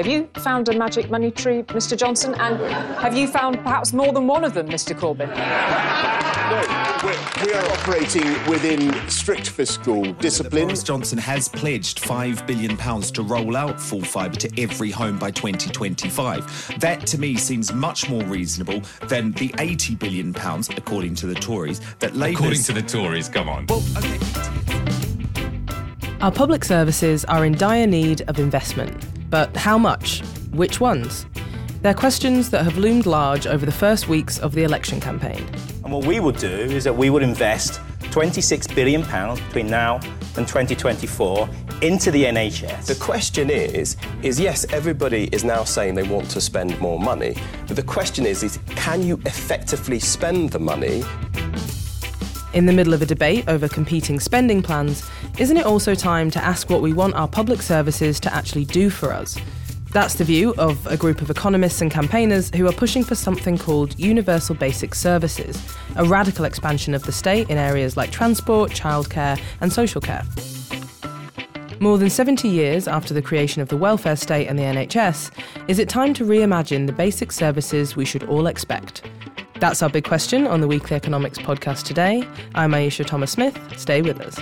Have you found a magic money tree, Mr. Johnson? And have you found perhaps more than one of them, Mr. Corbyn? No, we're, operating within strict fiscal discipline. Boris Johnson has pledged £5 billion to roll out full fibre to every home by 2025. That, to me, seems much more reasonable than the £80 billion, according to the Tories, that Labour. According to the Tories, come on. Well, okay. Our public services are in dire need of investment. But how much? Which ones? They're questions that have loomed large over the first weeks of the election campaign. And what we would do is that we would invest £26 billion between now and 2024 into the NHS. The question is, is yes, everybody is now saying they want to spend more money, but the question is, is can you effectively spend the money? In the middle of a debate over competing spending plans, isn't it also time to ask what we want our public services to actually do for us? That's the view of a group of economists and campaigners who are pushing for something called Universal Basic Services, a radical expansion of the state in areas like transport, childcare, and social care. More than 70 years after the creation of the welfare state and the NHS, is it time to reimagine the basic services we should all expect? That's our big question on the Weekly Economics podcast today. I'm Aisha Thomas Smith. Stay with us.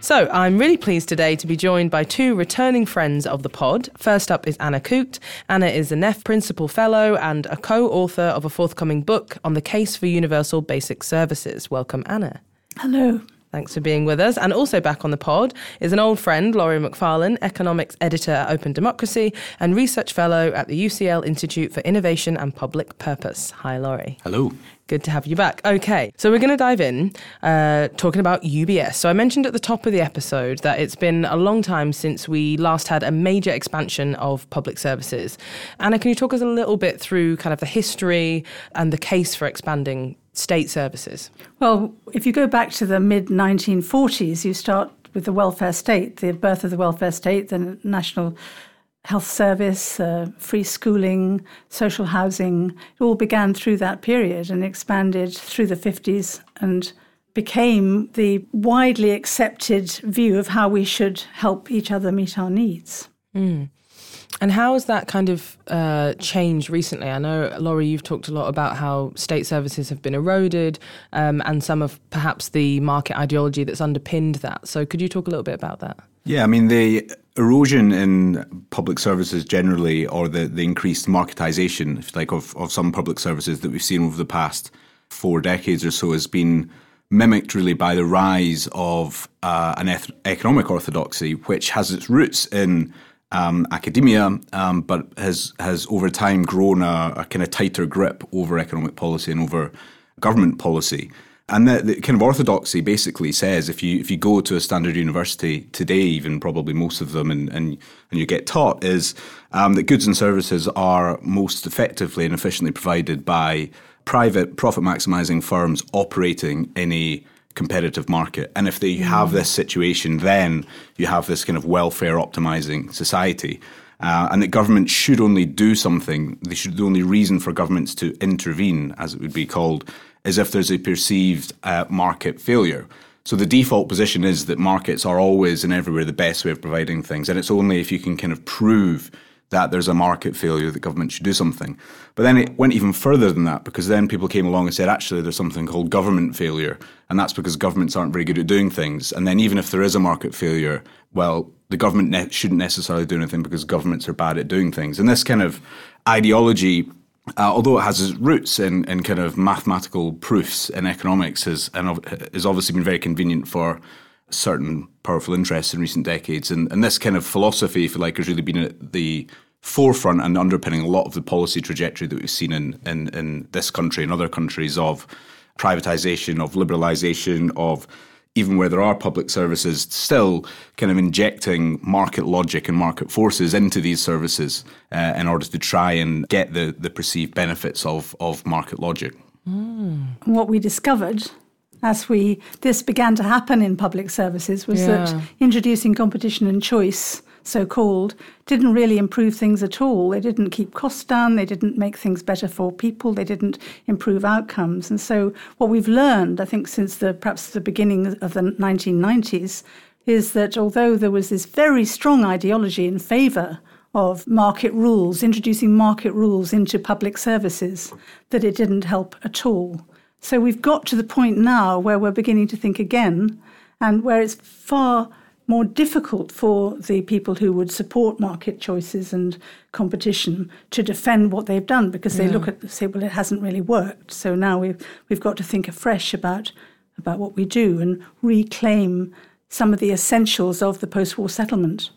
So, I'm really pleased today to be joined by two returning friends of the pod. First up is Anna Coote. Anna is a NEF Principal Fellow and a co author of a forthcoming book on the case for universal basic services. Welcome, Anna. Hello. Thanks for being with us. And also back on the pod is an old friend, Laurie McFarlane, economics editor at Open Democracy and research fellow at the UCL Institute for Innovation and Public Purpose. Hi, Laurie. Hello. Good to have you back. Okay, so we're going to dive in uh, talking about UBS. So I mentioned at the top of the episode that it's been a long time since we last had a major expansion of public services. Anna, can you talk us a little bit through kind of the history and the case for expanding state services? Well, if you go back to the mid 1940s, you start with the welfare state, the birth of the welfare state, the National Health Service, uh, free schooling, social housing. It all began through that period and expanded through the 50s and became the widely accepted view of how we should help each other meet our needs. Mm. And how has that kind of uh, changed recently? I know, Laurie, you've talked a lot about how state services have been eroded um, and some of perhaps the market ideology that's underpinned that. So, could you talk a little bit about that? Yeah, I mean, the erosion in public services generally, or the, the increased marketization, if you like, of, of some public services that we've seen over the past four decades or so, has been mimicked really by the rise of uh, an eth- economic orthodoxy, which has its roots in um, academia, um, but has has over time grown a, a kind of tighter grip over economic policy and over government policy. And the, the, kind of orthodoxy basically says if you if you go to a standard university today, even probably most of them, and and, and you get taught is um, that goods and services are most effectively and efficiently provided by private profit maximizing firms operating in a competitive market. And if they have this situation, then you have this kind of welfare optimizing society. Uh, and that government should only do something, they should, the only reason for governments to intervene, as it would be called, is if there's a perceived uh, market failure. So the default position is that markets are always and everywhere the best way of providing things. And it's only if you can kind of prove that there's a market failure that government should do something. But then it went even further than that because then people came along and said, actually, there's something called government failure. And that's because governments aren't very good at doing things. And then even if there is a market failure, well, the government ne- shouldn't necessarily do anything because governments are bad at doing things. And this kind of ideology uh, although it has its roots in, in kind of mathematical proofs in economics, and has obviously been very convenient for certain powerful interests in recent decades. And, and this kind of philosophy, if you like, has really been at the forefront and underpinning a lot of the policy trajectory that we've seen in, in, in this country and other countries of privatization, of liberalization, of even where there are public services, still kind of injecting market logic and market forces into these services uh, in order to try and get the, the perceived benefits of, of market logic. Mm. What we discovered as we this began to happen in public services was yeah. that introducing competition and choice so called, didn't really improve things at all. They didn't keep costs down, they didn't make things better for people, they didn't improve outcomes. And so, what we've learned, I think, since the perhaps the beginning of the 1990s, is that although there was this very strong ideology in favour of market rules, introducing market rules into public services, that it didn't help at all. So we've got to the point now where we're beginning to think again, and where it's far more difficult for the people who would support market choices and competition to defend what they've done because they Yeah. look at say, well, it hasn't really worked. So now we've we've got to think afresh about about what we do and reclaim some of the essentials of the post-war settlement.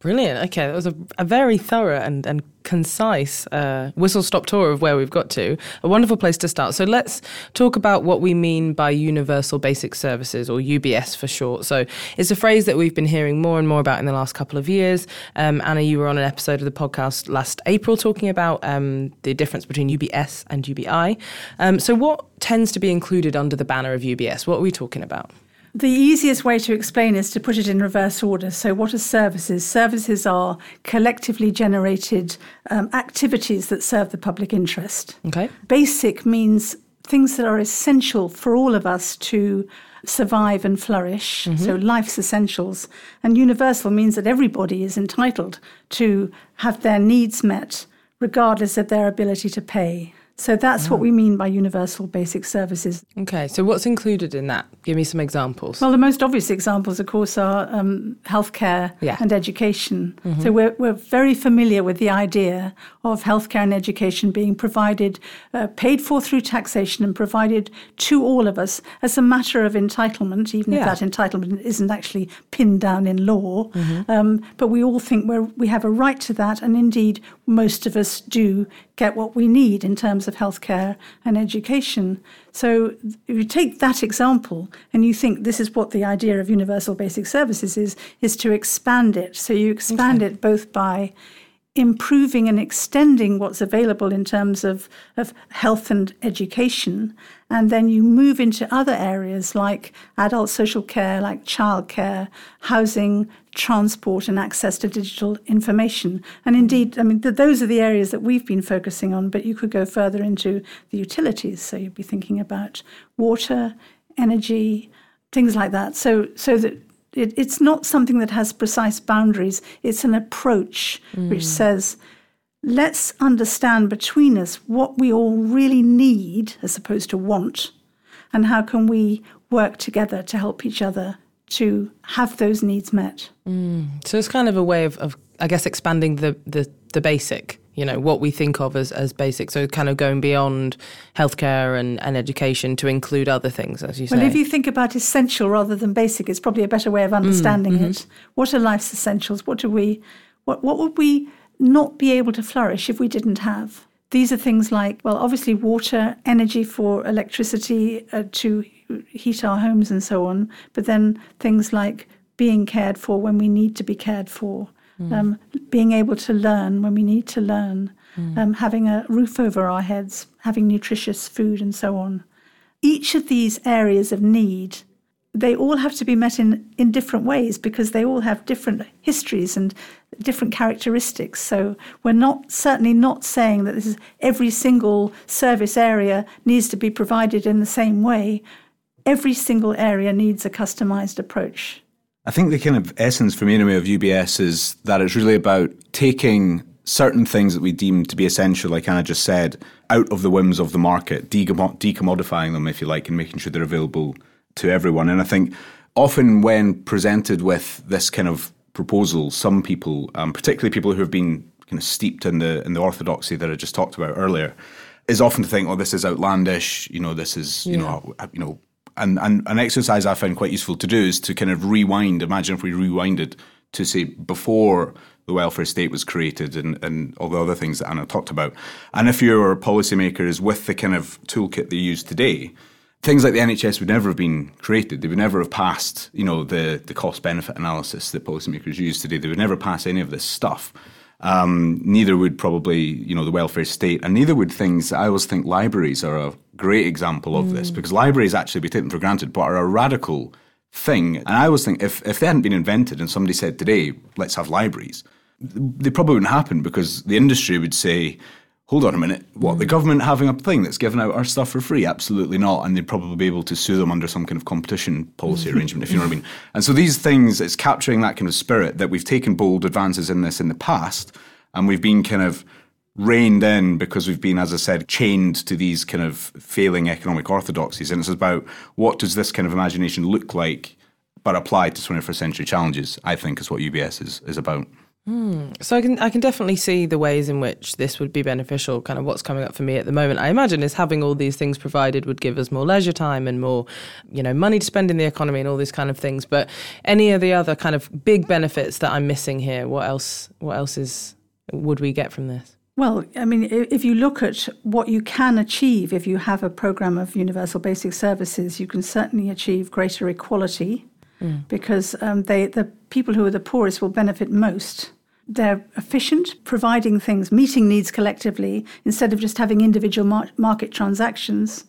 Brilliant. Okay, that was a, a very thorough and, and concise uh, whistle stop tour of where we've got to. A wonderful place to start. So let's talk about what we mean by Universal Basic Services, or UBS for short. So it's a phrase that we've been hearing more and more about in the last couple of years. Um, Anna, you were on an episode of the podcast last April talking about um, the difference between UBS and UBI. Um, so, what tends to be included under the banner of UBS? What are we talking about? The easiest way to explain is to put it in reverse order. So, what are services? Services are collectively generated um, activities that serve the public interest. Okay. Basic means things that are essential for all of us to survive and flourish. So, life's essentials. And universal means that everybody is entitled to have their needs met, regardless of their ability to pay. So, that's what we mean by universal basic services. Okay, so what's included in that? Give me some examples. Well, the most obvious examples, of course, are um, healthcare Yeah. and education. So we're, we're very familiar with the idea of healthcare and education being provided, uh, paid for through taxation and provided to all of us as a matter of entitlement, even Yeah. if that entitlement isn't actually pinned down in law. Um, but we all think we're, we have a right to that, and indeed, most of us do get what we need in terms of healthcare and education. So if you take that example and you think this is what the idea of universal basic services is, is to expand it. So you expand it both by improving and extending what's available in terms of, of health and education. And then you move into other areas like adult social care, like childcare, housing, transport, and access to digital information. And indeed, I mean, th- those are the areas that we've been focusing on, but you could go further into the utilities. So you'd be thinking about water, energy, things like that. So, so that it, it's not something that has precise boundaries. It's an approach which mm. says, let's understand between us what we all really need as opposed to want, and how can we work together to help each other to have those needs met. Mm. So it's kind of a way of, of I guess, expanding the, the, the basic, you know, what we think of as, as basic. So kind of going beyond healthcare and, and education to include other things, as you say. Well, if you think about essential rather than basic, it's probably a better way of understanding it. What are life's essentials? What do we, what, what would we not be able to flourish if we didn't have? These are things like, well, obviously water, energy for electricity uh, to heat our homes and so on, but then things like being cared for when we need to be cared for, um, being able to learn when we need to learn, um, having a roof over our heads, having nutritious food, and so on. Each of these areas of need, they all have to be met in, in different ways because they all have different histories and different characteristics. So we're not certainly not saying that this is every single service area needs to be provided in the same way. Every single area needs a customized approach. I think the kind of essence for me anyway of UBS is that it's really about taking certain things that we deem to be essential, like Anna just said, out of the whims of the market, decommodifying them, if you like, and making sure they're available to everyone. And I think often when presented with this kind of proposal, some people, um, particularly people who have been kind of steeped in the in the orthodoxy that I just talked about earlier, is often to think, "Oh, this is outlandish. You know, this is you know, you know." And, and an exercise I found quite useful to do is to kind of rewind. Imagine if we rewinded to say before the welfare state was created and, and all the other things that Anna talked about. And if you your policymakers with the kind of toolkit they use today, things like the NHS would never have been created. They would never have passed, you know, the, the cost benefit analysis that policymakers use today. They would never pass any of this stuff. Um, neither would probably, you know, the welfare state, and neither would things. I always think libraries are a great example of this mm. because libraries actually be taken for granted, but are a radical thing. And I always think if if they hadn't been invented and somebody said today, let's have libraries, they probably wouldn't happen because the industry would say, hold on a minute, what, the mm. government having a thing that's giving out our stuff for free? Absolutely not. And they'd probably be able to sue them under some kind of competition policy arrangement, if you know what I mean. And so these things, it's capturing that kind of spirit that we've taken bold advances in this in the past, and we've been kind of reined in because we've been, as I said, chained to these kind of failing economic orthodoxies. And it's about what does this kind of imagination look like, but applied to 21st century challenges, I think is what UBS is, is about. Hmm. So I can I can definitely see the ways in which this would be beneficial. Kind of what's coming up for me at the moment, I imagine, is having all these things provided would give us more leisure time and more, you know, money to spend in the economy and all these kind of things. But any of the other kind of big benefits that I'm missing here, what else? What else is would we get from this? Well, I mean, if you look at what you can achieve if you have a program of universal basic services, you can certainly achieve greater equality mm. because um, they, the people who are the poorest will benefit most. They're efficient, providing things, meeting needs collectively instead of just having individual mar- market transactions.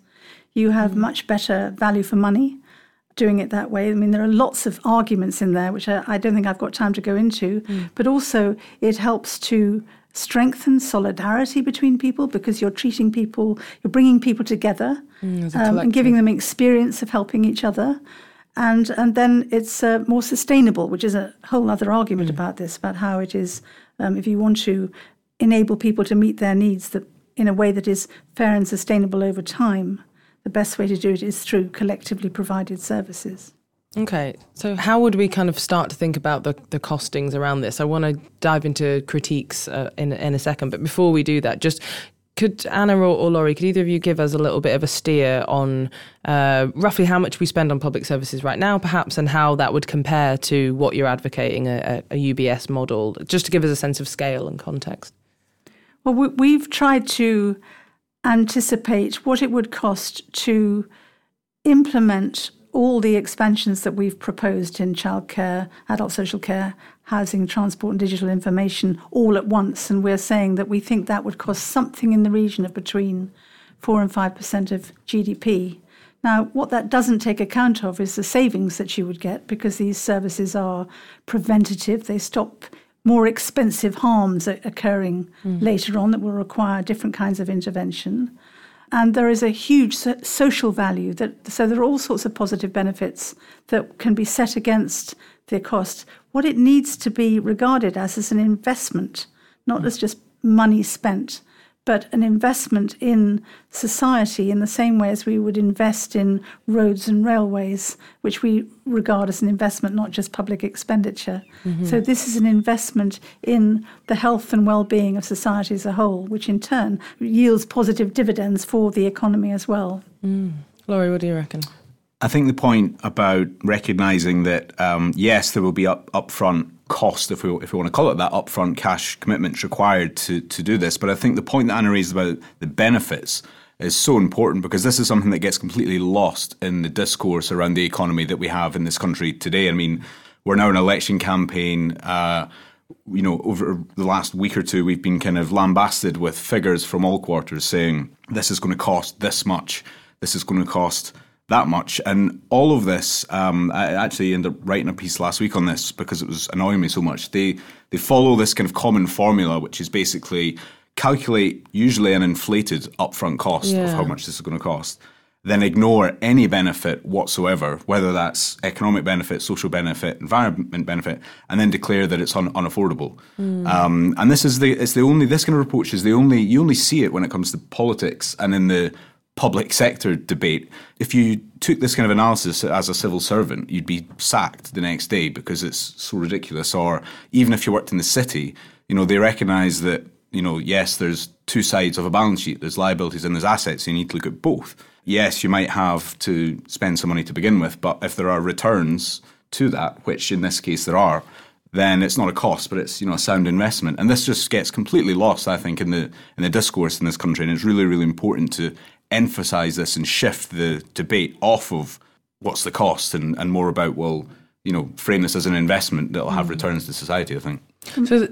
You have mm. much better value for money doing it that way. I mean, there are lots of arguments in there, which I, I don't think I've got time to go into, mm. but also it helps to strengthen solidarity between people because you're treating people, you're bringing people together um, and giving them experience of helping each other. And, and then it's uh, more sustainable, which is a whole other argument about this, about how it is, um, if you want to enable people to meet their needs that, in a way that is fair and sustainable over time, the best way to do it is through collectively provided services. Okay, so how would we kind of start to think about the, the costings around this? I want to dive into critiques uh, in, in a second, but before we do that, just could Anna or, or Laurie, could either of you give us a little bit of a steer on uh, roughly how much we spend on public services right now, perhaps, and how that would compare to what you're advocating a, a, UBS model, just to give us a sense of scale and context? Well, we, we've tried to anticipate what it would cost to implement all the expansions that we've proposed in childcare, adult social care, housing, transport, and digital information all at once. And we're saying that we think that would cost something in the region of between 4 and 5% of GDP. Now, what that doesn't take account of is the savings that you would get because these services are preventative. They stop more expensive harms occurring mm. later on that will require different kinds of intervention. And there is a huge social value that so there are all sorts of positive benefits that can be set against the cost. What it needs to be regarded as is an investment, not hmm. as just money spent, but an investment in society in the same way as we would invest in roads and railways, which we regard as an investment, not just public expenditure. Mm-hmm. So, this is an investment in the health and well being of society as a whole, which in turn yields positive dividends for the economy as well. Mm. Laurie, what do you reckon? I think the point about recognizing that um, yes, there will be up upfront cost, if we if we want to call it that, upfront cash commitments required to to do this. But I think the point that Anna raised about the benefits is so important because this is something that gets completely lost in the discourse around the economy that we have in this country today. I mean, we're now in an election campaign. Uh, you know, over the last week or two, we've been kind of lambasted with figures from all quarters saying this is going to cost this much, this is going to cost that much. And all of this, um, I actually ended up writing a piece last week on this because it was annoying me so much. They they follow this kind of common formula, which is basically calculate usually an inflated upfront cost of how much this is going to cost, then ignore any benefit whatsoever, whether that's economic benefit, social benefit, environment benefit, and then declare that it's un- unaffordable. Um, and this is the it's the only this kind of approach is the only you only see it when it comes to politics and in the public sector debate. If you took this kind of analysis as a civil servant, you'd be sacked the next day because it's so ridiculous. Or even if you worked in the city, you know they recognise that you know yes, there's two sides of a balance sheet. There's liabilities and there's assets. You need to look at both. Yes, you might have to spend some money to begin with, but if there are returns to that, which in this case there are, then it's not a cost, but it's you know a sound investment. And this just gets completely lost, I think, in the in the discourse in this country. And it's really, really important to emphasise this and shift the debate off of what's the cost and, and more about well, you know, frame this as an investment that'll have mm-hmm. returns to society. I think. So,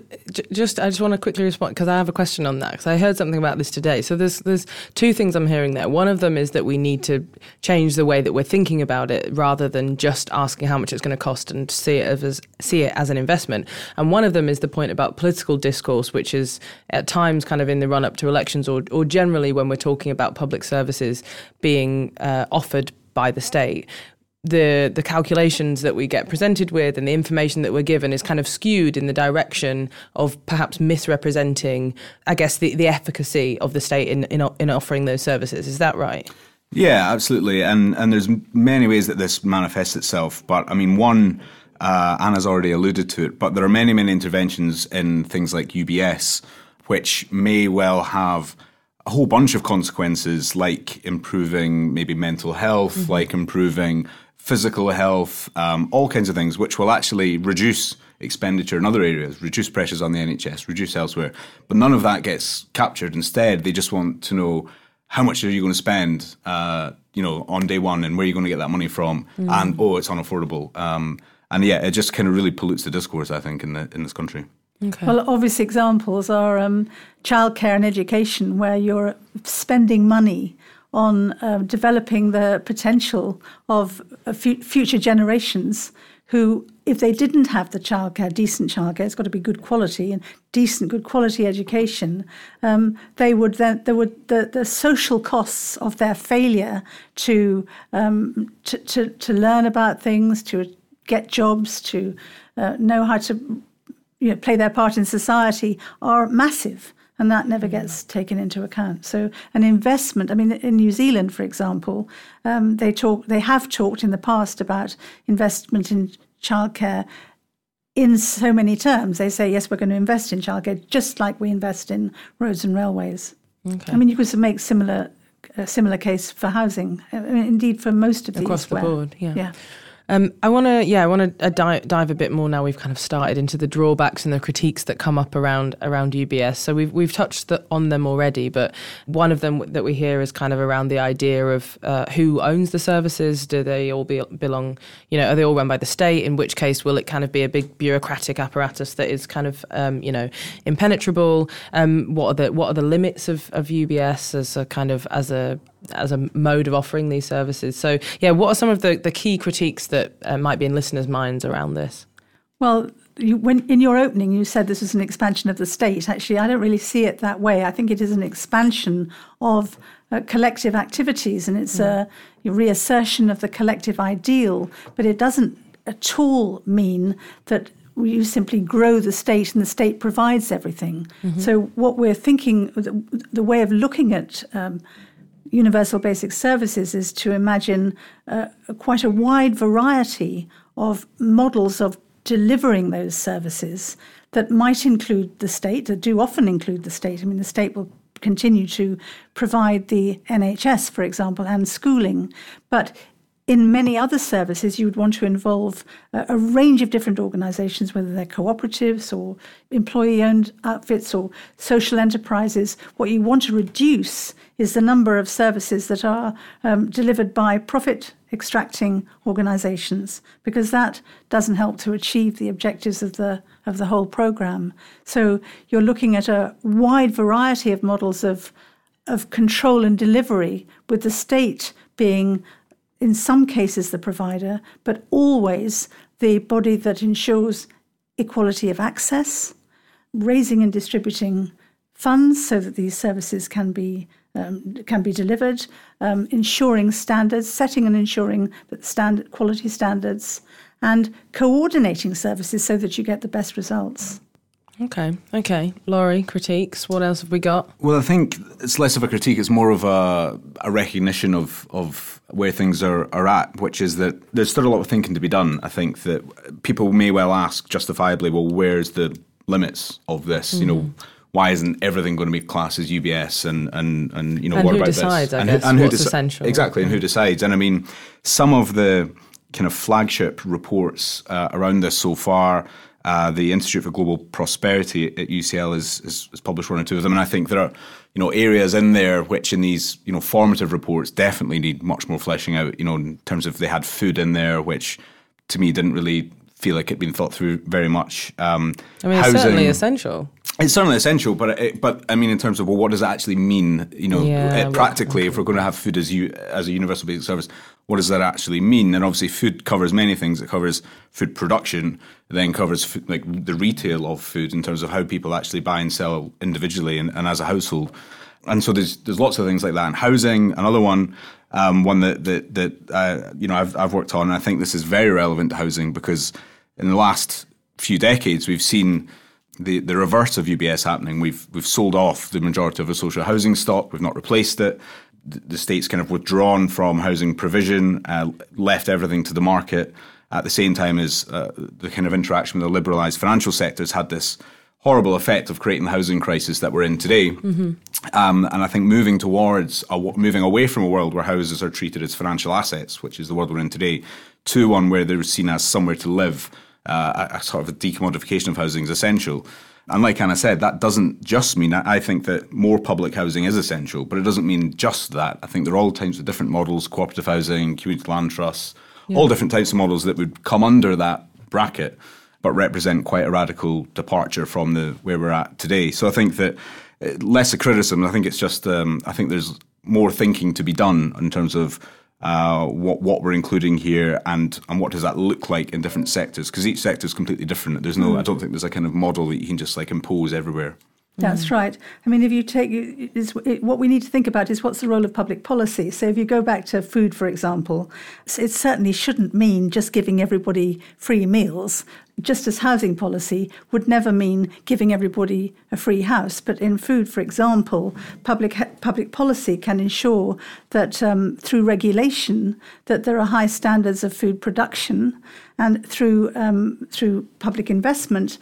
just I just want to quickly respond because I have a question on that because I heard something about this today. So there's there's two things I'm hearing there. One of them is that we need to change the way that we're thinking about it rather than just asking how much it's going to cost and see it as see it as an investment. And one of them is the point about political discourse, which is at times kind of in the run up to elections or or generally when we're talking about public services being uh, offered by the state the the calculations that we get presented with and the information that we're given is kind of skewed in the direction of perhaps misrepresenting, I guess, the, the efficacy of the state in, in in offering those services. Is that right? Yeah, absolutely. And and there's many ways that this manifests itself. But I mean, one. Uh, Anna's already alluded to it, but there are many, many interventions in things like UBS, which may well have a whole bunch of consequences, like improving maybe mental health, mm-hmm. like improving physical health, um, all kinds of things, which will actually reduce expenditure in other areas, reduce pressures on the NHS, reduce elsewhere. But none of that gets captured. Instead, they just want to know how much are you going to spend, uh, you know, on day one, and where are you going to get that money from, mm. and oh, it's unaffordable. Um, and yeah, it just kind of really pollutes the discourse, I think, in the in this country. Okay. Well, obvious examples are um, childcare and education, where you're spending money on uh, developing the potential of uh, future generations who, if they didn't have the childcare, decent childcare, it's got to be good quality and decent, good quality education. Um, they would then there would the, the social costs of their failure to, um, to, to to learn about things, to get jobs, to uh, know how to you know, play their part in society are massive and that never gets taken into account. So an investment. I mean, in New Zealand, for example, um, they talk. They have talked in the past about investment in childcare in so many terms. They say yes, we're going to invest in childcare, just like we invest in roads and railways. Okay. I mean, you could make similar a similar case for housing. I mean, indeed, for most of these across the where, board. Yeah. Yeah. Um, I want to, yeah, I want to uh, dive, dive a bit more now. We've kind of started into the drawbacks and the critiques that come up around around UBS. So we've we've touched the, on them already, but one of them that we hear is kind of around the idea of uh, who owns the services. Do they all be, belong? You know, are they all run by the state? In which case, will it kind of be a big bureaucratic apparatus that is kind of, um, you know, impenetrable? Um, what are the what are the limits of, of UBS as a kind of as a as a mode of offering these services. So, yeah, what are some of the, the key critiques that uh, might be in listeners' minds around this? Well, you, when in your opening you said this is an expansion of the state. Actually, I don't really see it that way. I think it is an expansion of uh, collective activities, and it's mm. a, a reassertion of the collective ideal. But it doesn't at all mean that you simply grow the state and the state provides everything. Mm-hmm. So, what we're thinking, the, the way of looking at um, universal basic services is to imagine uh, quite a wide variety of models of delivering those services that might include the state, that do often include the state. I mean, the state will continue to provide the NHS, for example, and schooling. But in many other services, you would want to involve a, a range of different organizations, whether they're cooperatives or employee owned outfits or social enterprises. What you want to reduce is the number of services that are um, delivered by profit extracting organizations, because that doesn't help to achieve the objectives of the, of the whole program. So you're looking at a wide variety of models of, of control and delivery, with the state being in some cases the provider, but always the body that ensures equality of access, raising and distributing funds so that these services can be um, can be delivered, um, ensuring standards, setting and ensuring that standard quality standards, and coordinating services so that you get the best results. Okay, okay. Laurie, critiques. What else have we got? Well, I think it's less of a critique, it's more of a, a recognition of, of where things are, are at, which is that there's still a lot of thinking to be done. I think that people may well ask justifiably, well, where's the limits of this? Mm. You know, mm. why isn't everything going to be classed as UBS and, and, and you know, and what who about decides, this? I and, guess, and who, what's deci- essential. Exactly, and who decides. And I mean, some of the kind of flagship reports uh, around this so far uh, the Institute for Global Prosperity at UCL has, has, has, published one or two of them, and I think there are you know areas in there which, in these you know formative reports, definitely need much more fleshing out. You know, in terms of they had food in there, which to me didn't really feel like it'd been thought through very much. Um, I mean, it's certainly essential. It's certainly essential, but it, but I mean, in terms of well, what does it actually mean? You know, Yeah, uh, practically, if we're going to have food as you as a universal basic service, what does that actually mean? And obviously, food covers many things. It covers food production, then covers food, like the retail of food in terms of how people actually buy and sell individually and, and as a household. And so there's there's lots of things like that. And housing, another one, um, one that that that uh, you know I've I've worked on. And I think this is very relevant to housing because in the last few decades we've seen the, the reverse of UBS happening. We've we've sold off the majority of the social housing stock. We've not replaced it. The, state's kind of withdrawn from housing provision, uh, left everything to the market. At the same time as uh, the kind of interaction with the liberalised financial sectors had this horrible effect of creating the housing crisis that we're in today. Um, and I think moving towards a, moving away from a world where houses are treated as financial assets, which is the world we're in today, to one where they're seen as somewhere to live uh, a, a sort of a decommodification of housing is essential. And like Anna said, that doesn't just mean, I think that more public housing is essential, but it doesn't mean just that. I think there are all types of different models, cooperative housing, community land trusts, all different types of models that would come under that bracket, but represent quite a radical departure from the where we're at today. So I think that uh, less a criticism, I think it's just, um, I think there's more thinking to be done in terms of uh, what what we're including here and and what does that look like in different sectors because each sector is completely different. There's no, I don't think there's a kind of model that you can just like impose everywhere. That's right. I mean, if you take is it, what we need to think about is what's the role of public policy. So, if you go back to food, for example, it certainly shouldn't mean just giving everybody free meals. Just as housing policy would never mean giving everybody a free house, but in food, for example, public public policy can ensure that um, through regulation that there are high standards of food production, and through um, through public investment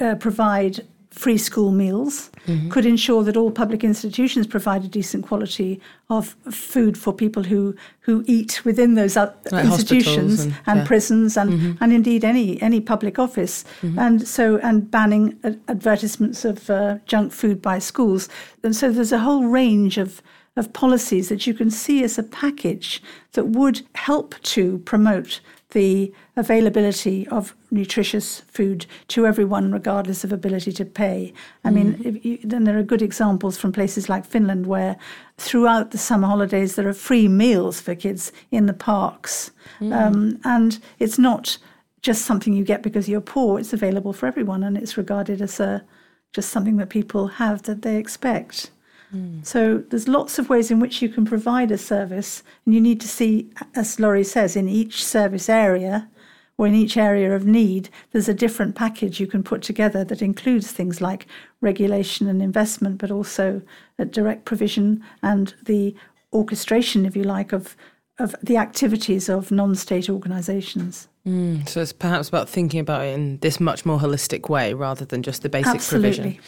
uh, provide free school meals, mm-hmm. could ensure that all public institutions provide a decent quality of food for people who, who eat within those Like institutions and, and- yeah. prisons and, mm-hmm. and indeed any any public office. Mm-hmm. And so and banning advertisements of uh, junk food by schools. And so there's a whole range of of policies that you can see as a package that would help to promote the availability of nutritious food to everyone, regardless of ability to pay. I mean, mm-hmm. you, then there are good examples from places like Finland where throughout the summer holidays there are free meals for kids in the parks. Mm. Um, and it's not just something you get because you're poor, it's available for everyone and it's regarded as a, just something that people have that they expect. Mm. So there's lots of ways in which you can provide a service, and you need to see, as Laurie says, in each service area or in each area of need, there's a different package you can put together that includes things like regulation and investment, but also a direct provision and the orchestration, if you like, of of the activities of non-state organisations. Mm, so it's perhaps about thinking about it in this much more holistic way rather than just the basic Absolutely. provision.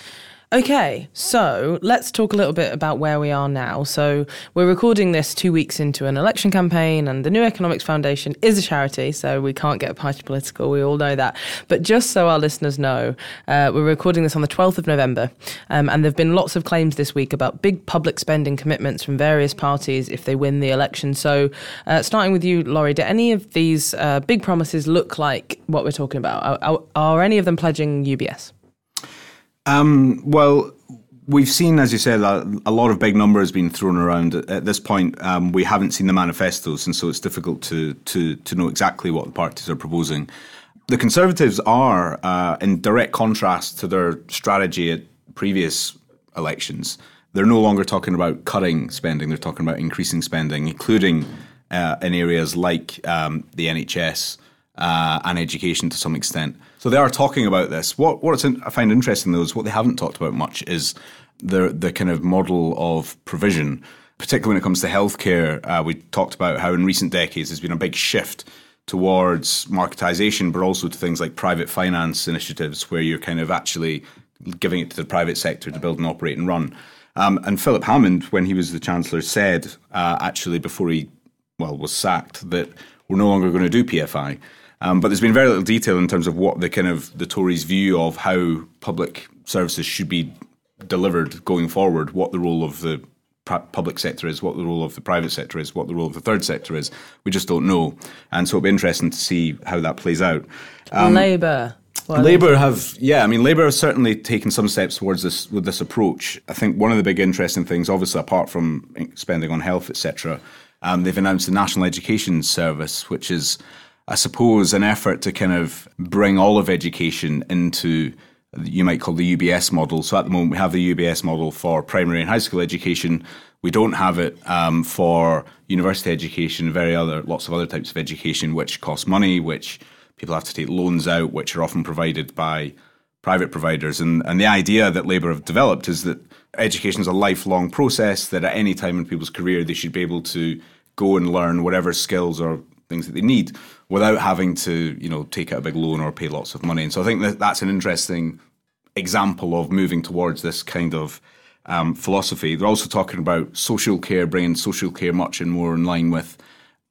Okay, so let's talk a little bit about where we are now. So we're recording this two weeks into an election campaign, and the New Economics Foundation is a charity, so we can't get party political. We all know that. But just so our listeners know, uh, we're recording this on the 12th of November, um, and there have been lots of claims this week about big public spending commitments from various parties if they win the election. So, uh, starting with you, Laurie, do any of these uh, big promises look like what we're talking about? Are, are, are any of them pledging UBS? Um, well, we've seen, as you said, a, a lot of big numbers being thrown around. At, this point, um, we haven't seen the manifestos, and so it's difficult to, to, to know exactly what the parties are proposing. The Conservatives are, uh, in direct contrast to their strategy at previous elections, they're no longer talking about cutting spending, they're talking about increasing spending, including uh, in areas like um, the NHS uh, and education to some extent. So they are talking about this. What what in, I find interesting though is what they haven't talked about much is the the kind of model of provision, particularly when it comes to healthcare. Uh, we talked about how in recent decades there's been a big shift towards marketization, but also to things like private finance initiatives where you're kind of actually giving it to the private sector to build and operate and run. Um, and Philip Hammond, when he was the chancellor, said uh, actually before he well was sacked that we're no longer going to do PFI. Um, but there's been very little detail in terms of what the kind of the Tories' view of how public services should be delivered going forward, what the role of the public sector is, what the role of the private sector is, what the role of the third sector is. We just don't know. And so it'll be interesting to see how that plays out. Um, Labour. Labour have, yeah, I mean, Labour have certainly taken some steps towards this with this approach. I think one of the big interesting things, obviously, apart from spending on health, etc., um, they've announced the National Education Service, which is, I suppose, an effort to kind of bring all of education into you might call the UBS model. So at the moment, we have the UBS model for primary and high school education. We don't have it um, for university education, very other lots of other types of education, which cost money, which people have to take loans out, which are often provided by private providers. And, and the idea that Labour have developed is that education is a lifelong process, that at any time in people's career, they should be able to go and learn whatever skills or things that they need without having to, you know, take out a big loan or pay lots of money. And so I think that that's an interesting example of moving towards this kind of um, philosophy. They're also talking about social care, bringing social care much and more in line with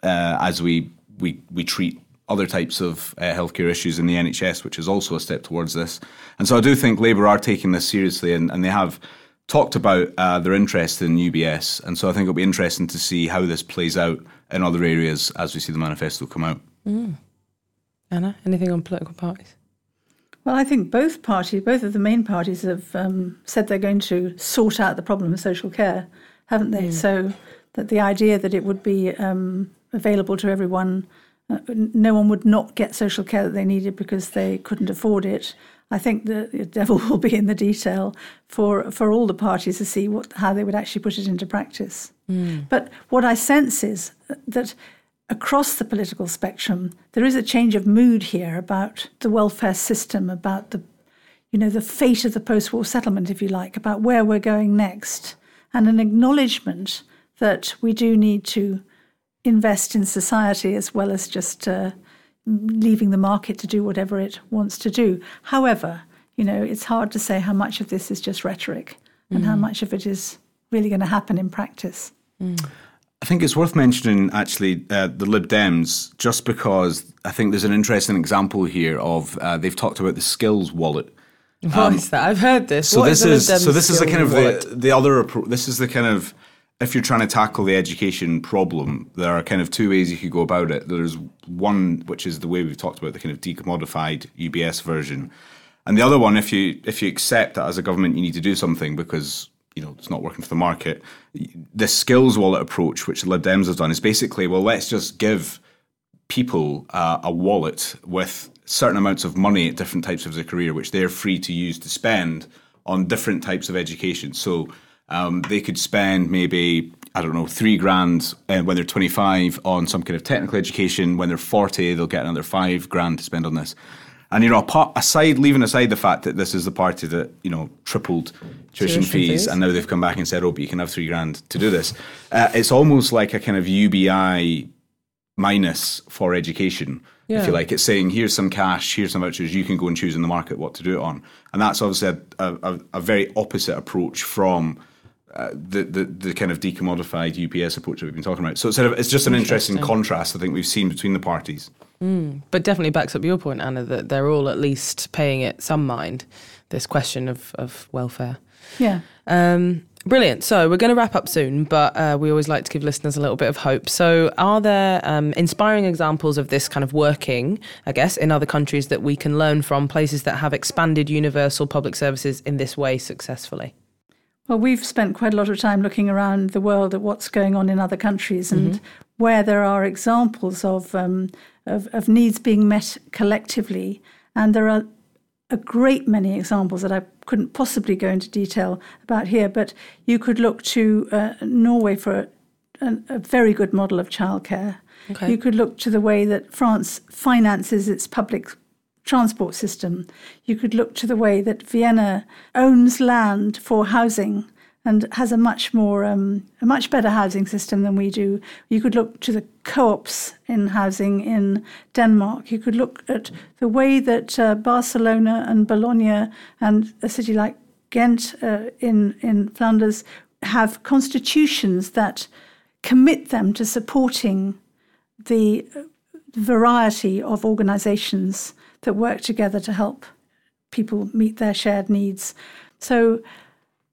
uh, as we, we we treat other types of uh, healthcare issues in the NHS, which is also a step towards this. And so I do think Labour are taking this seriously, and, and they have talked about uh, their interest in UBS. And so I think it'll be interesting to see how this plays out in other areas as we see the manifesto come out. Mm. Anna, anything on political parties? Well, I think both parties, both of the main parties, have um, said they're going to sort out the problem of social care, haven't they? Mm. So that the idea that it would be um, available to everyone, uh, no one would not get social care that they needed because they couldn't afford it. I think the, the devil will be in the detail for for all the parties to see what how they would actually put it into practice. Mm. But what I sense is that across the political spectrum, there is a change of mood here about the welfare system, about the, you know, the fate of the post-war settlement, if you like, about where we're going next, and an acknowledgement that we do need to invest in society as well as just uh, leaving the market to do whatever it wants to do. However, you know, it's hard to say how much of this is just rhetoric and how mm. much of it is really going to happen in practice. Mm. I think it's worth mentioning actually uh, the Lib Dems, just because I think there's an interesting example here of uh, they've talked about the skills wallet. What um, is that? I've heard this. So what this is, is so this is the kind of the, the other approach. This is the kind of if you're trying to tackle the education problem, there are kind of two ways you could go about it. There's one which is the way we've talked about the kind of decommodified UBS version, and the other one, if you if you accept that as a government you need to do something because you know it's not working for the market. The skills wallet approach, which Lib Dems has done, is basically well, let's just give people uh, a wallet with certain amounts of money at different types of their career, which they're free to use to spend on different types of education. So um, they could spend maybe I don't know three grand uh, when they're 25 on some kind of technical education. When they're 40, they'll get another five grand to spend on this. And you know, aside leaving aside the fact that this is the party that you know tripled tuition, tuition fees, fees, and now they've come back and said, "Oh, but you can have three grand to do this." Uh, it's almost like a kind of UBI minus for education, yeah. if you like. It's saying, "Here's some cash, here's some vouchers. You can go and choose in the market what to do it on," and that's obviously a, a, a very opposite approach from uh, the, the the kind of decommodified UBS approach that we've been talking about. So it's, sort of, it's just an interesting. interesting contrast I think we've seen between the parties. Mm, but definitely backs up your point, Anna, that they're all at least paying it some mind. This question of of welfare. Yeah. Um, Brilliant. So we're going to wrap up soon, but uh, we always like to give listeners a little bit of hope. So, are there um, inspiring examples of this kind of working, I guess, in other countries that we can learn from, places that have expanded universal public services in this way successfully? Well, we've spent quite a lot of time looking around the world at what's going on in other countries and mm-hmm. where there are examples of, um, of, of needs being met collectively. And there are a great many examples that I couldn't possibly go into detail about here, but you could look to uh, Norway for a, a, very good model of childcare. Okay. You could look to the way that France finances its public transport system. You could look to the way that Vienna owns land for housing and has a much more um, a much better housing system than we do. You could look to the co-ops in housing in Denmark. You could look at the way that uh, Barcelona and Bologna and a city like Ghent uh, in in Flanders have constitutions that commit them to supporting the variety of organizations that work together to help people meet their shared needs. So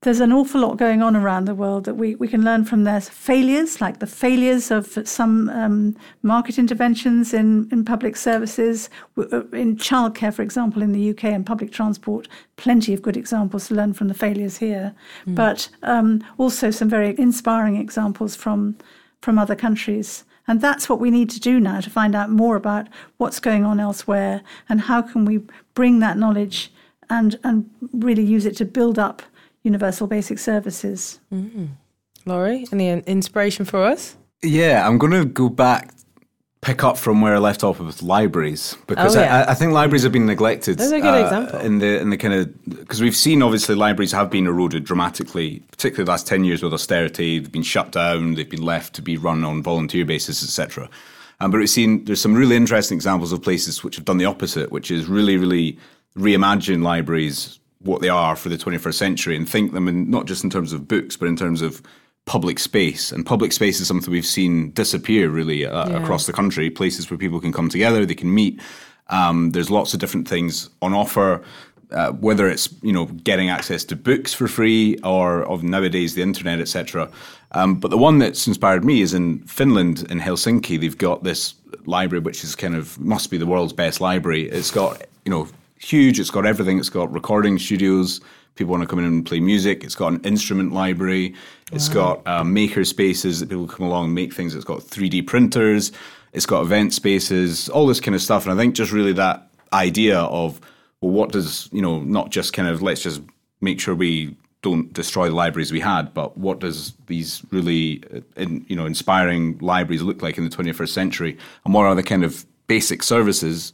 there's an awful lot going on around the world that we, we can learn from their failures, like the failures of some um, market interventions in, in public services, uh, in childcare, for example, in the UK, and public transport. Plenty of good examples to learn from the failures here, mm. but um, also some very inspiring examples from from other countries. And that's what we need to do now to find out more about what's going on elsewhere and how can we bring that knowledge and and really use it to build up universal basic services. Mm. Laurie, any inspiration for us? Yeah, I'm going to go back, pick up from where I left off with libraries because oh, yeah. I, I, think libraries have been neglected. That's a good uh, example. In the in the kind of because we've seen obviously libraries have been eroded dramatically, particularly the last ten years with austerity. They've been shut down. They've been left to be run on volunteer basis, etc. Um, but we've seen there's some really interesting examples of places which have done the opposite, which is really really reimagine libraries what they are for the 21st century and think them in not just in terms of books, but in terms of public space. And public space is something we've seen disappear really uh, yeah. across the country. Places where people can come together, they can meet. Um, there's lots of different things on offer. Uh, whether it's you know getting access to books for free or of nowadays the internet, etc. Um, but the one that's inspired me is in Finland, in Helsinki. They've got this library which is kind of must be the world's best library. It's got you know huge. It's got everything. It's got recording studios. People want to come in and play music. It's got an instrument library. It's wow. got uh, maker spaces that people come along and make things. It's got 3D printers. It's got event spaces, all this kind of stuff. And I think just really that idea of, well, what does, you know, not just kind of let's just make sure we don't destroy the libraries we had, but what does these really, uh, in, you know, inspiring libraries look like in the 21st century? And what are the kind of basic services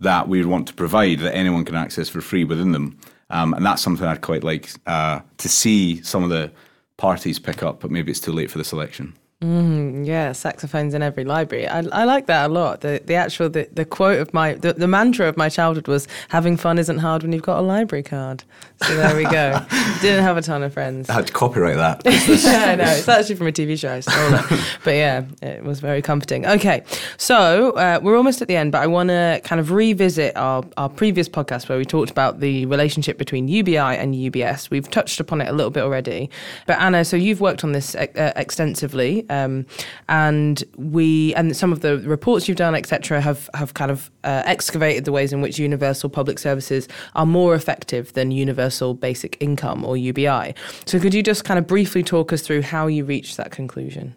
that we would want to provide that anyone can access for free within them. Um, and that's something I'd quite like uh, to see some of the parties pick up, but maybe it's too late for this election. Mm, yeah, saxophones in every library. I, I like that a lot. The the actual the, the quote of my the, the mantra of my childhood was having fun isn't hard when you've got a library card. So there we go. Didn't have a ton of friends. I had to copyright that. yeah, no, it's actually from a TV show. I stole it. but yeah, it was very comforting. Okay, so uh, we're almost at the end, but I want to kind of revisit our our previous podcast where we talked about the relationship between UBI and UBS. We've touched upon it a little bit already, but Anna, so you've worked on this uh, extensively. Um, and we and some of the reports you've done, etc., have have kind of uh, excavated the ways in which universal public services are more effective than universal basic income or UBI. So could you just kind of briefly talk us through how you reached that conclusion?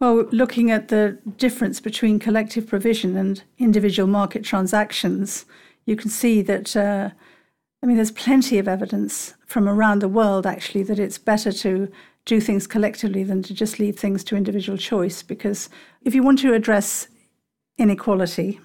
Well, looking at the difference between collective provision and individual market transactions, you can see that. Uh, I mean, there's plenty of evidence from around the world actually that it's better to do things collectively than to just leave things to individual choice. Because if you want to address inequality,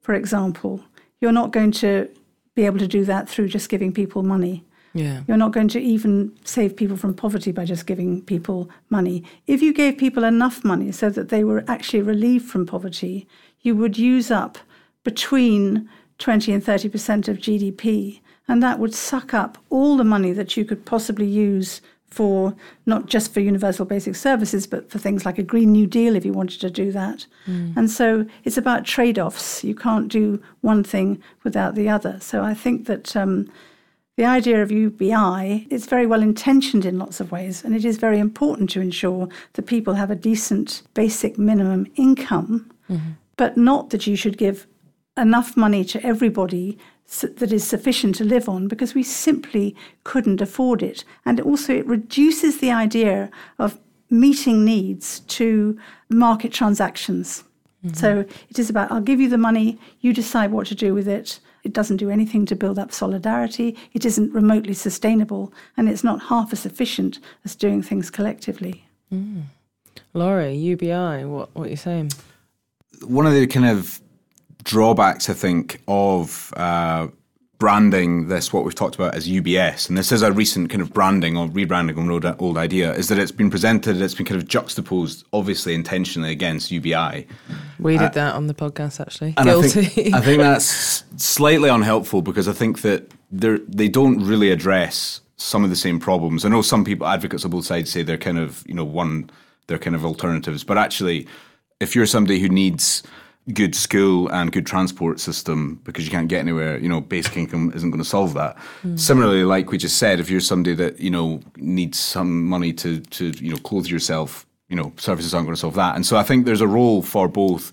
for example, you're not going to be able to do that through just giving people money. Yeah. You're not going to even save people from poverty by just giving people money. If you gave people enough money so that they were actually relieved from poverty, you would use up between 20 and 30% of GDP. And that would suck up all the money that you could possibly use for not just for universal basic services, but for things like a Green New Deal if you wanted to do that. Mm. And so it's about trade offs. You can't do one thing without the other. So I think that um, the idea of UBI is very well intentioned in lots of ways, and it is very important to ensure that people have a decent basic minimum income, mm-hmm. but not that you should give enough money to everybody that is sufficient to live on because we simply couldn't afford it. And also, it reduces the idea of meeting needs to market transactions. Mm-hmm. So it is about I'll give you the money, you decide what to do with it. It doesn't do anything to build up solidarity. It isn't remotely sustainable, and it's not half as efficient as doing things collectively. Mm. Laurie, UBI, what what are you saying? One of the kind of drawbacks, I think, of uh, branding this, what we've talked about as UBS, and this is a recent kind of branding or rebranding on old, old idea, is that it's been presented, it's been kind of juxtaposed, obviously intentionally against UBI. We did uh, that on the podcast, actually. Guilty. I think, I think that's slightly unhelpful because I think that they don't really address some of the same problems. I know some people, advocates on both sides, say they're kind of, you know, one, they're kind of alternatives, but actually, if you're somebody who needs good school and good transport system because you can't get anywhere, you know, basic income isn't going to solve that. Similarly, like we just said, if you're somebody that, you know, needs some money to, to, you know, clothe yourself, you know, services aren't going to solve that. And so I think there's a role for both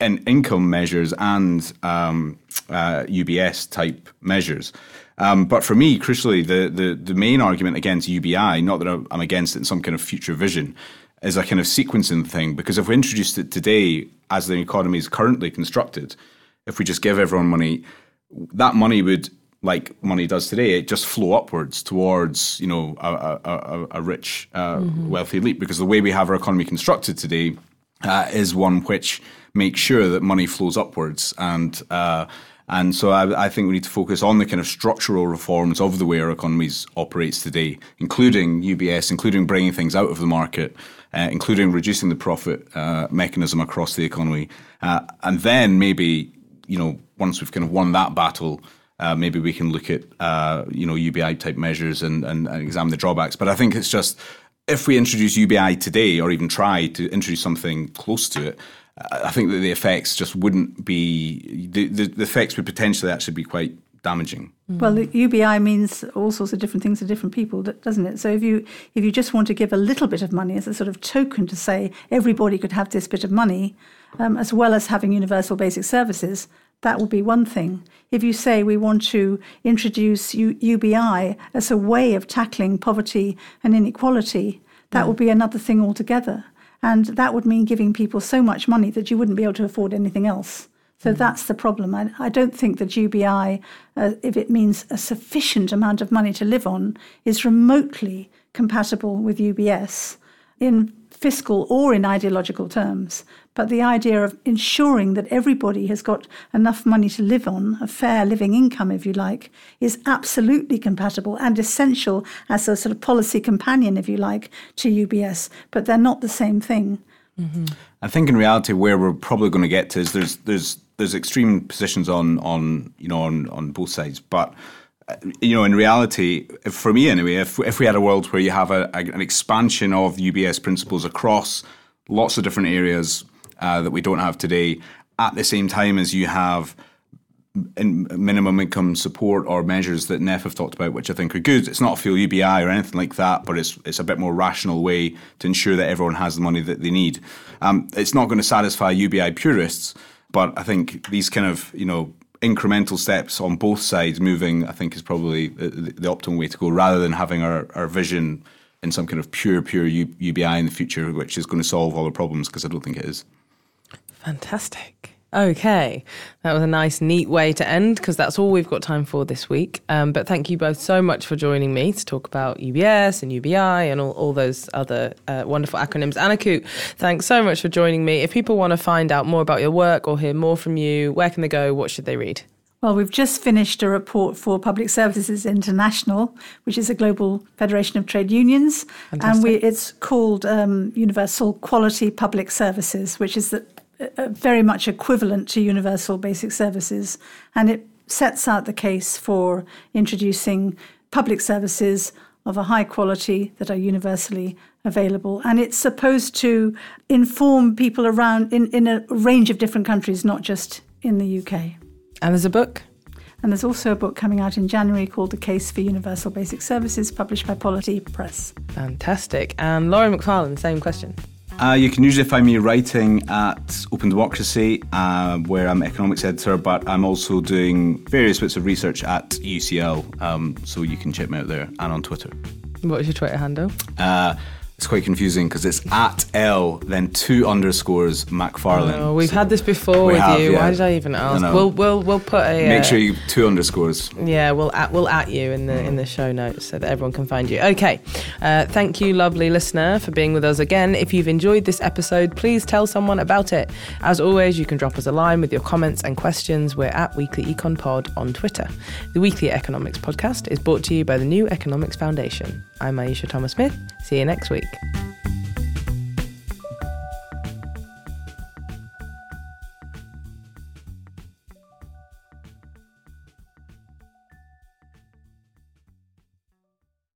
in income measures and um, uh, UBS type measures. Um, but for me, crucially, the, the, the main argument against UBI, not that I'm against it in some kind of future vision, is a kind of sequencing thing. Because if we introduced it today, as the economy is currently constructed, if we just give everyone money, that money would, like money does today, it just flow upwards towards you know a, a, a, a rich, uh, wealthy elite. Because the way we have our economy constructed today uh, is one which makes sure that money flows upwards and. Uh, and so I, I, think we need to focus on the kind of structural reforms of the way our economies operates today, including UBS, including bringing things out of the market, uh, including reducing the profit uh, mechanism across the economy, uh, and then maybe you know once we've kind of won that battle. Uh, maybe we can look at uh, you know UBI type measures and, and, and examine the drawbacks. But I think it's just if we introduce UBI today, or even try to introduce something close to it, I think that the effects just wouldn't be the, the, the effects would potentially actually be quite damaging. Well, the UBI means all sorts of different things to different people, doesn't it? So if you if you just want to give a little bit of money as a sort of token to say everybody could have this bit of money, um, as well as having universal basic services, that will be one thing. If you say we want to introduce U- UBI as a way of tackling poverty and inequality, that will be another thing altogether. And that would mean giving people so much money that you wouldn't be able to afford anything else. So that's the problem. I, I don't think that UBI, uh, if it means a sufficient amount of money to live on, is remotely compatible with UBS in fiscal or in ideological terms. But the idea of ensuring that everybody has got enough money to live on, a fair living income, if you like, is absolutely compatible and essential as a sort of policy companion, if you like, to UBS. But they're not the same thing. Mm-hmm. I think in reality, where we're probably going to get to is there's there's there's extreme positions on on you know on on both sides, but you know in reality, for me anyway, if if we had a world where you have a, a, an expansion of UBS principles across lots of different areas uh, that we don't have today, at the same time as you have in minimum income support or measures that NEF have talked about, which I think are good. It's not a full UBI or anything like that, but it's it's a bit more rational way to ensure that everyone has the money that they need. Um, it's not going to satisfy UBI purists, but I think these kind of you know incremental steps on both sides moving, I think, is probably uh, the, the optimal way to go, rather than having our, our vision in some kind of pure pure U, UBI in the future, which is going to solve all the problems, because I don't think it is. Fantastic. Okay, that was a nice, neat way to end because that's all we've got time for this week. Um, but thank you both so much for joining me to talk about UBS and UBI and all, all those other uh, wonderful acronyms. Anna Coote, thanks so much for joining me. If people want to find out more about your work or hear more from you, where can they go? What should they read? Well, we've just finished a report for Public Services International, which is a global federation of trade unions, and we, it's called um, Universal Quality Public Services, which is the, uh, Uh, very much equivalent to universal basic services, and it sets out the case for introducing public services of a high quality that are universally available. And it's supposed to inform people around in, in a range of different countries, not just in the UK. And there's a book. And there's also a book coming out in January called The Case for Universal Basic Services, published by Polity Press. Fantastic. And Laurie McFarlane, same question. Uh, you can usually find me writing at Open Democracy, uh, where I'm economics editor, but I'm also doing various bits of research at UCL, um, so you can check me out there and on Twitter. What is your Twitter handle? Uh, it's quite confusing because it's at L, then two underscores McFarlane. Oh, we've So had this before with have, you. yeah. Why did I even ask? We'll we'll we'll put a Make uh, sure you two underscores. Yeah, we'll at we'll at you in the in the show notes so that everyone can find you. Okay, uh, thank you, lovely listener, for being with us again. If you've enjoyed this episode, please tell someone about it. As always, you can drop us a line with your comments and questions. We're at Weekly Econ Pod on Twitter. The Weekly Economics Podcast is brought to you by the New Economics Foundation. I'm Ayeisha Thomas Smith. See you next week.